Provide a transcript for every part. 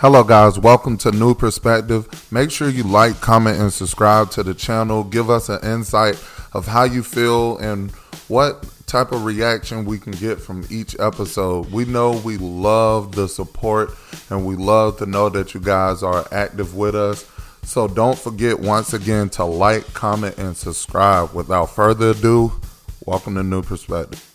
Hello, guys. Welcome to New Perspective. Make sure you like, comment, and subscribe to the channel. Give us an insight of how you feel and what type of reaction we can get from each episode. We know we love the support and we love to know that you guys are active with us. So don't forget once again to like, comment, and subscribe. Without further ado, welcome to New Perspective.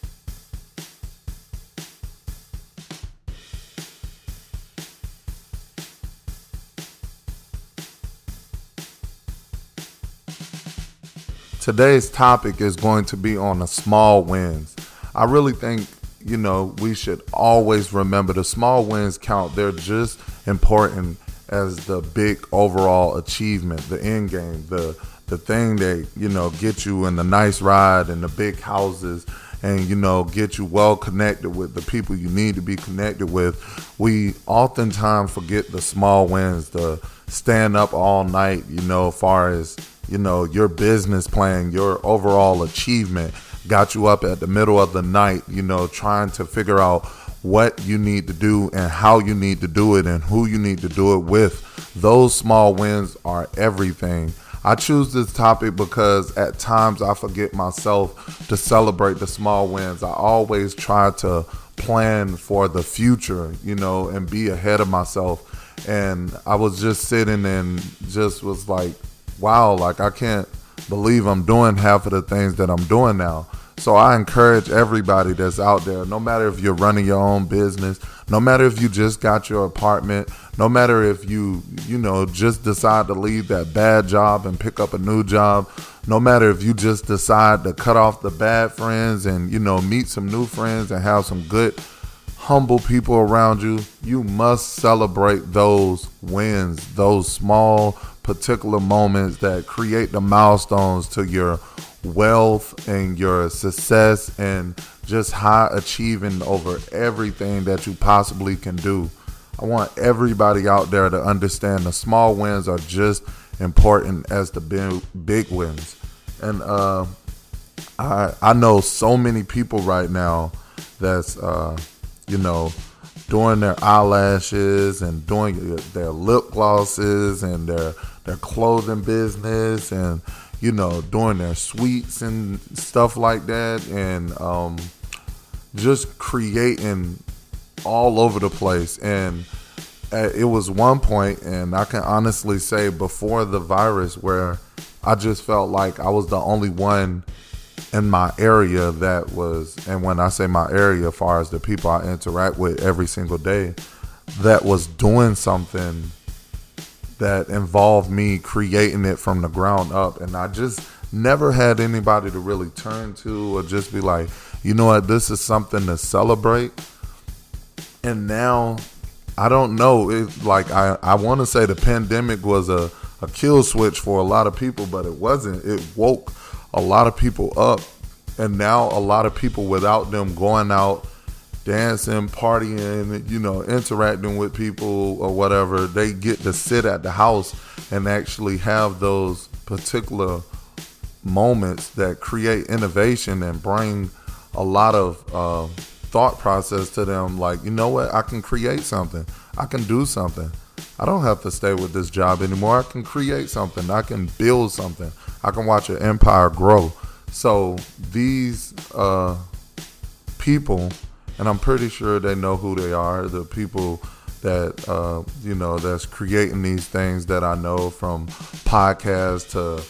Today's topic is going to be on the small wins. I really think, you know, we should always remember the small wins count. They're just important as the big overall achievement, the end game, the the thing that, you know, get you in the nice ride and the big houses and you know get you well connected with the people you need to be connected with we oftentimes forget the small wins the stand up all night you know far as you know, your business plan, your overall achievement got you up at the middle of the night, you know, trying to figure out what you need to do and how you need to do it and who you need to do it with. Those small wins are everything. I choose this topic because at times I forget myself to celebrate the small wins. I always try to plan for the future, you know, and be ahead of myself. And I was just sitting and just was like, wow, like I can't believe I'm doing half of the things that I'm doing now. So I encourage everybody that's out there, no matter if you're running your own business, no matter if you just got your apartment, no matter if you, you know, just decide to leave that bad job and pick up a new job, no matter if you just decide to cut off the bad friends and, you know, meet some new friends and have some good humble people around you, you must celebrate those wins, those small particular moments that create the milestones to your wealth and your success and just high achieving over everything that you possibly can do. I want everybody out there to understand the small wins are just important as the big, wins. And uh, I I know so many people right now that's uh, you know doing their eyelashes and doing their lip glosses and their their clothing business and you know doing their sweets and stuff like that. And um, just creating all over the place. And uh, it was one point and i can honestly say before the virus where i just felt like i was the only one in my area that was and when i say my area as far as the people i interact with every single day that was doing something that involved me creating it from the ground up. And I just never had anybody to really turn to or just be like, you know what, this is something to celebrate. And now I don't know. It like I, I want to say the pandemic was a, a kill switch for a lot of people, but it wasn't. It woke a lot of people up. And now a lot of people without them going out dancing, partying, you know, interacting with people or whatever, they get to sit at the house and actually have those particular moments that create innovation and bring a lot of uh, thought process to them. Like, you know what? I can create something. I can do something. I don't have to stay with this job anymore. I can create something. I can build something. I can watch an empire grow. So these uh, people and I'm pretty sure they know who they are. The people that uh, you know that's creating these things that I know from podcasts to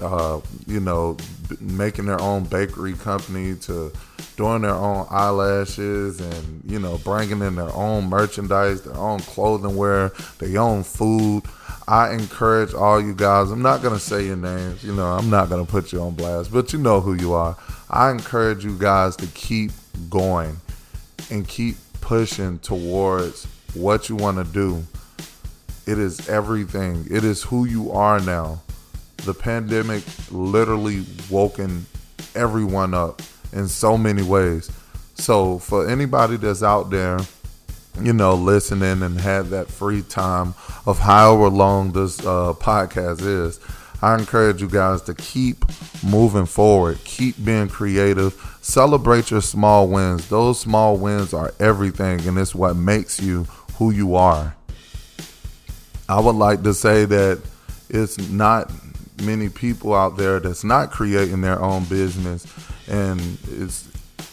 uh, you know making their own bakery company to doing their own eyelashes and you know bringing in their own merchandise, their own clothing wear, their own food. I encourage all you guys. I'm not gonna say your names. You know, I'm not gonna put you on blast, but you know who you are. I encourage you guys to keep going and keep pushing towards what you want to do. It is everything. It is who you are now. The pandemic literally woken everyone up in so many ways. So for anybody that's out there, you know, listening and had that free time of however long this uh, podcast is, I encourage you guys to keep moving forward, keep being creative, celebrate your small wins. Those small wins are everything, and it's what makes you who you are. I would like to say that it's not many people out there that's not creating their own business, and it's.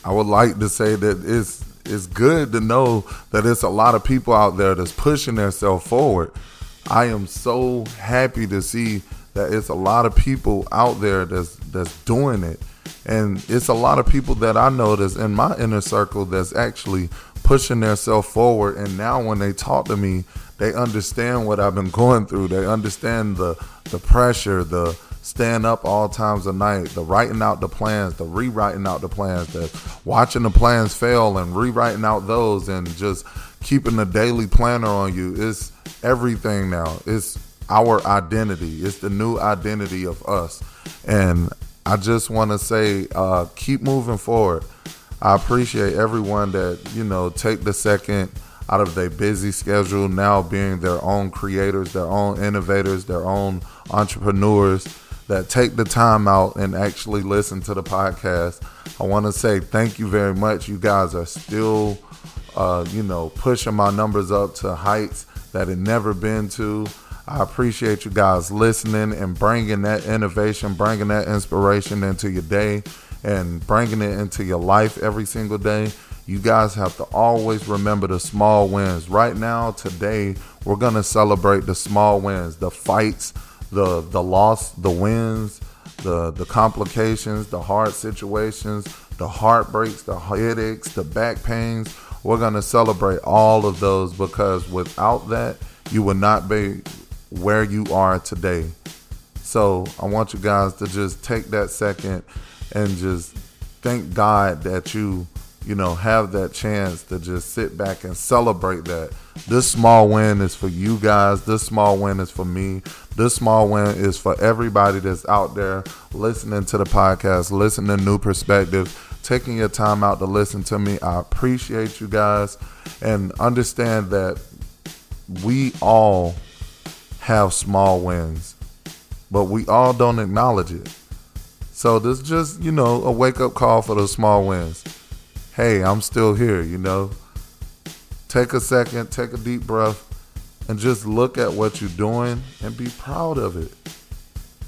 I would like to say that it's it's good to know that it's a lot of people out there that's pushing themselves forward. I am so happy to see that it's a lot of people out there that's that's doing it. And it's a lot of people that I know that's in my inner circle that's actually pushing themselves forward. And now when they talk to me, they understand what I've been going through. They understand the the pressure, the staying up all times of night, the writing out the plans, the rewriting out the plans, the watching the plans fail and rewriting out those and just keeping the daily planner on you. It's everything now. It's our identity. It's the new identity of us. And I just want to say, uh, keep moving forward. I appreciate everyone that, you know, take the second out of their busy schedule now being their own creators, their own innovators, their own entrepreneurs that take the time out and actually listen to the podcast. I want to say thank you very much. You guys are still, uh, you know, pushing my numbers up to heights that it never been to. I appreciate you guys listening and bringing that innovation, bringing that inspiration into your day and bringing it into your life every single day. You guys have to always remember the small wins. Right now, today, we're going to celebrate the small wins, the fights, the the loss, the wins, the the complications, the hard situations, the heartbreaks, the headaches, the back pains. We're going to celebrate all of those because without that, you would not be where you are today. So I want you guys to just take that second and just thank God that you, you know, have that chance to just sit back and celebrate that. This small win is for you guys. This small win is for me. This small win is for everybody that's out there listening to the podcast, listening to New perspectives, taking your time out to listen to me. I appreciate you guys and understand that we all have small wins, but we all don't acknowledge it. So this just, you know, a wake up call for those small wins. Hey, I'm still here, you know. Take a second, take a deep breath, and just look at what you're doing and be proud of it.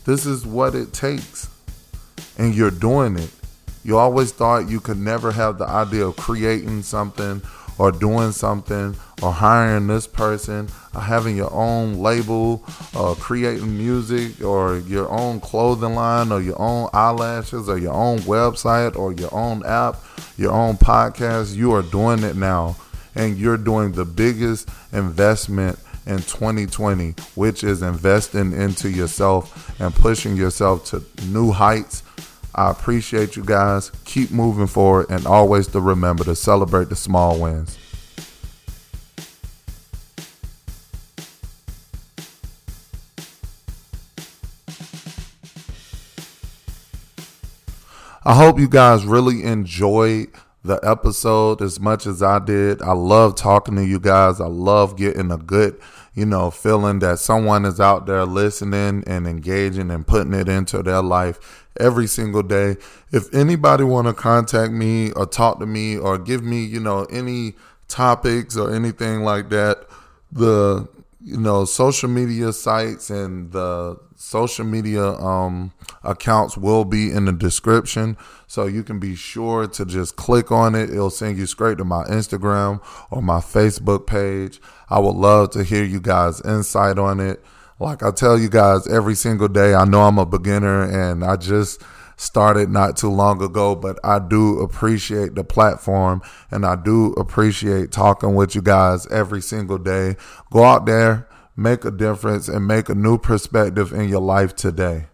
This is what it takes, and you're doing it. You always thought you could never have the idea of creating something or doing something or hiring this person or having your own label or creating music or your own clothing line or your own eyelashes or your own website or your own app, your own podcast, you are doing it now. And you're doing the biggest investment in 2020, which is investing into yourself and pushing yourself to new heights I appreciate you guys. Keep moving forward and always to remember to celebrate the small wins. I hope you guys really enjoyed the episode as much as I did. I love talking to you guys. I love getting a good, you know, feeling that someone is out there listening and engaging and putting it into their life every single day. If anybody want to contact me or talk to me or give me, you know, any topics or anything like that, the you know social media sites and the social media um, accounts will be in the description. So you can be sure to just click on it. It'll send you straight to my instagram or my facebook page. I would love to hear you guys insight on it. Like I tell you guys every single day, I know I'm a beginner and I just started not too long ago, but I do appreciate the platform and I do appreciate talking with you guys every single day. Go out there, make a difference, and make a new perspective in your life today.